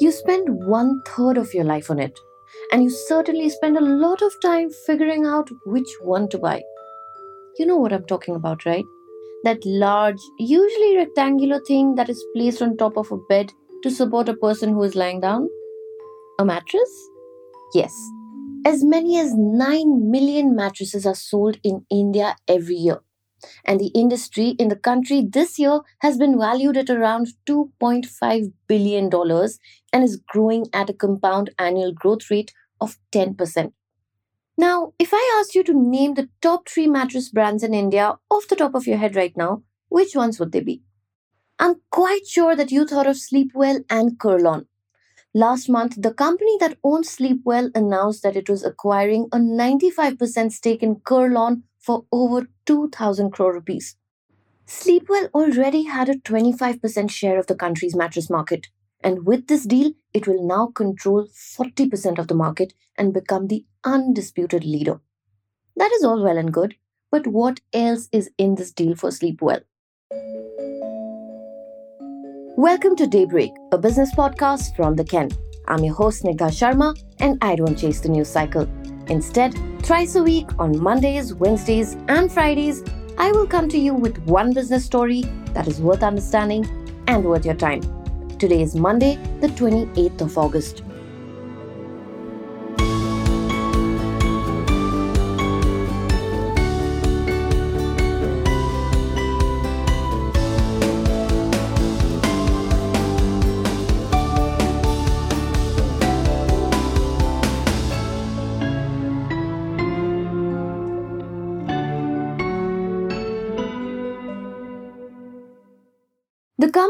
You spend one third of your life on it, and you certainly spend a lot of time figuring out which one to buy. You know what I'm talking about, right? That large, usually rectangular thing that is placed on top of a bed to support a person who is lying down? A mattress? Yes. As many as 9 million mattresses are sold in India every year. And the industry in the country this year has been valued at around $2.5 billion and is growing at a compound annual growth rate of 10%. Now, if I asked you to name the top three mattress brands in India off the top of your head right now, which ones would they be? I'm quite sure that you thought of Sleepwell and Kurlon. Last month, the company that owns Sleepwell announced that it was acquiring a 95% stake in Kurlon for over 2,000 crore rupees. Sleepwell already had a 25% share of the country's mattress market. And with this deal, it will now control 40% of the market and become the undisputed leader. That is all well and good, but what else is in this deal for Sleepwell? Welcome to Daybreak, a business podcast from The Ken. I'm your host, Snigdha Sharma, and I don't chase the news cycle. Instead, thrice a week on Mondays, Wednesdays, and Fridays, I will come to you with one business story that is worth understanding and worth your time. Today is Monday, the 28th of August.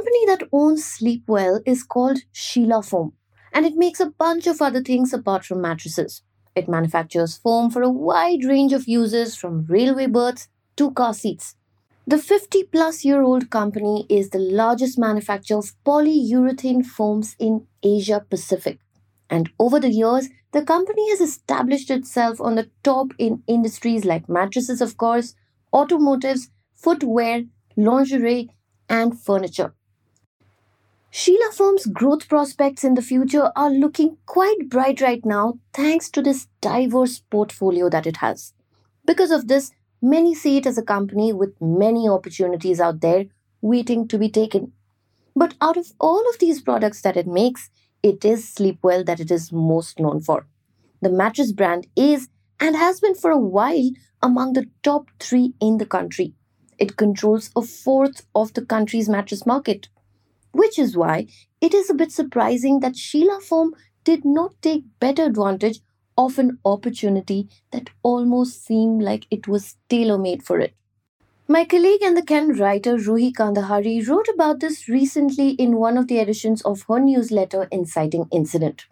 Company that owns Sleepwell is called Sheela Foam, and it makes a bunch of other things apart from mattresses. It manufactures foam for a wide range of uses from railway berths to car seats. The 50 plus year old company is the largest manufacturer of polyurethane foams in Asia Pacific. And over the years, the company has established itself on the top in industries like mattresses, of course, automotives, footwear, lingerie, and furniture. Sheela Foam's growth prospects in the future are looking quite bright right now thanks to this diverse portfolio that it has. Because of this, many see it as a company with many opportunities out there waiting to be taken. But out of all of these products that it makes, it is Sleepwell that it is most known for. The mattress brand is and has been for a while among the top three in the country. It controls a fourth of the country's mattress market, which is why it is a bit surprising that Sheela Foam did not take better advantage of an opportunity that almost seemed like it was tailor made for it. My colleague and the Ken writer Ruhi Kandahari wrote about this recently in one of the editions of her newsletter Inciting Incident.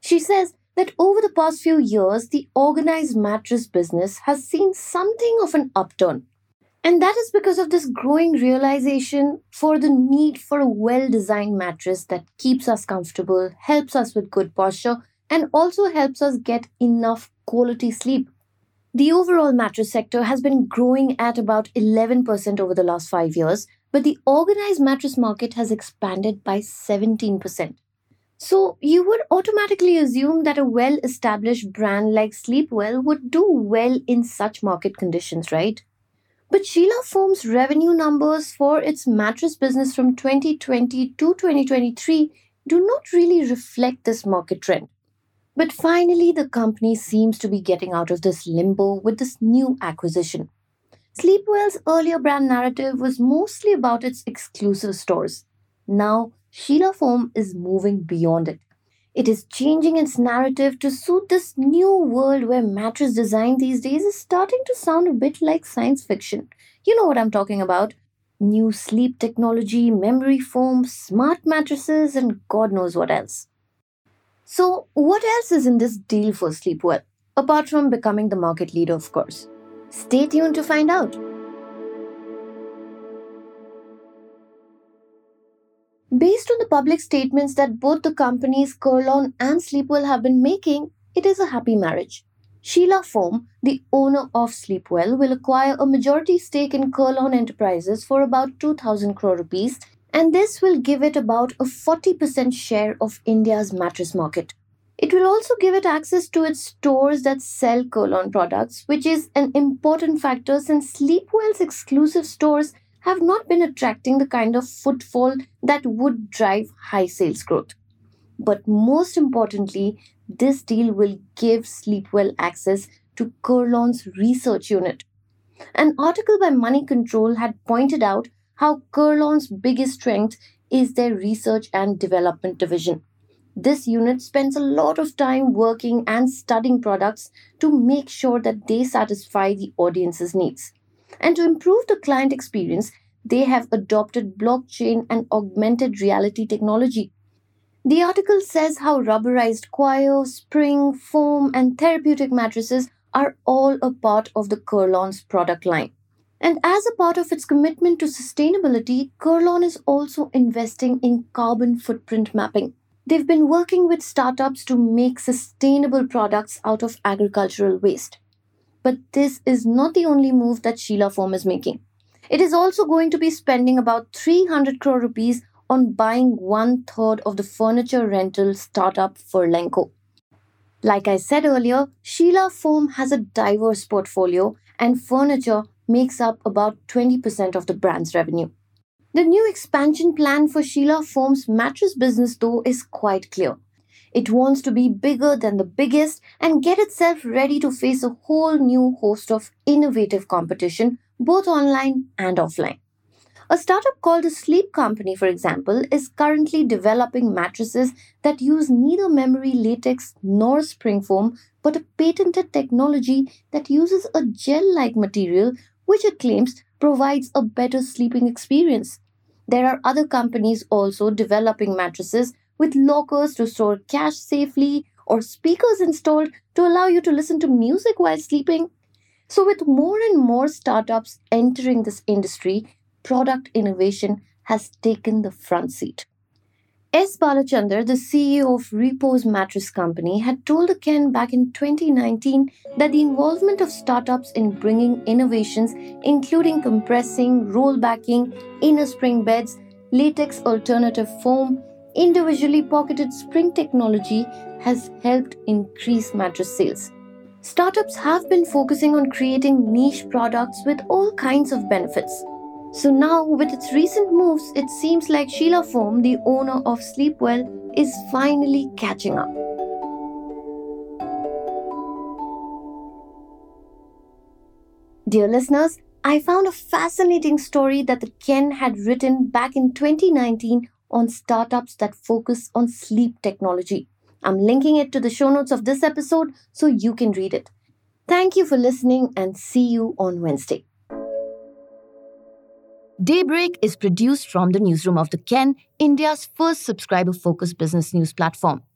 She says that over the past few years, the organized mattress business has seen something of an upturn and that is because of this growing realization for the need for a well designed mattress that keeps us comfortable, helps us with good posture, and also helps us get enough quality sleep. The overall mattress sector has been growing at about 11% over the last five years, but the organized mattress market has expanded by 17%. So, you would automatically assume that a well established brand like Sleepwell would do well in such market conditions, right? But Sheela Foam's revenue numbers for its mattress business from 2020 to 2023 do not really reflect this market trend. But finally, the company seems to be getting out of this limbo with this new acquisition. Sleepwell's earlier brand narrative was mostly about its exclusive stores. Now, Sheela Foam is moving beyond it. It is changing its narrative to suit this new world where mattress design these days is starting to sound a bit like science fiction. You know what I'm talking about. New sleep technology, memory foam, smart mattresses, and God knows what else. So, what else is in this deal for Sleepwell? Apart from becoming the market leader, of course. Stay tuned to find out. Based on the public statements that both the companies Kurlon and Sleepwell have been making, it is a happy marriage. Sheela Foam, the owner of Sleepwell, will acquire a majority stake in Kurlon Enterprises for about 2,000 crore rupees, and this will give it about a 40% share of India's mattress market. It will also give it access to its stores that sell Kurlon products, which is an important factor since Sleepwell's exclusive stores have not been attracting the kind of footfall that would drive high sales growth. But most importantly, this deal will give Sleepwell access to Kurlon's research unit. An article by Money Control had pointed out how Kurlon's biggest strength is their research and development division. This unit spends a lot of time working and studying products to make sure that they satisfy the audience's needs. And to improve the client experience, they have adopted blockchain and augmented reality technology. The article says how rubberized coir, spring, foam, and therapeutic mattresses are all a part of the Kurlon's product line. And as a part of its commitment to sustainability, Kurlon is also investing in carbon footprint mapping. They've been working with startups to make sustainable products out of agricultural waste. But this is not the only move that Sheela Foam is making. It is also going to be spending about 300 crore rupees on buying one third of the furniture rental startup Furlenco. Like I said earlier, Sheela Foam has a diverse portfolio and furniture makes up about 20% of the brand's revenue. The new expansion plan for Sheela Foam's mattress business, though, is quite clear. It wants to be bigger than the biggest and get itself ready to face a whole new host of innovative competition, both online and offline. A startup called the Sleep Company, for example, is currently developing mattresses that use neither memory latex nor spring foam, but a patented technology that uses a gel like material, which it claims provides a better sleeping experience. There are other companies also developing mattresses with lockers to store cash safely or speakers installed to allow you to listen to music while sleeping. So, with more and more startups entering this industry, product innovation has taken the front seat. S. Balachandar, the CEO of Repose Mattress Company, had told the Ken back in 2019 that the involvement of startups in bringing innovations, including compressing, rollbacking, inner spring beds, latex alternative foam, individually pocketed spring technology, has helped increase mattress sales. Startups have been focusing on creating niche products with all kinds of benefits. So now, with its recent moves, it seems like Sheela Foam, the owner of Sleepwell, is finally catching up. Dear listeners, I found a fascinating story that the Ken had written back in 2019 on startups that focus on sleep technology. I'm linking it to the show notes of this episode so you can read it. Thank you for listening and see you on Wednesday. Daybreak is produced from the newsroom of the Ken, India's first subscriber focused business news platform.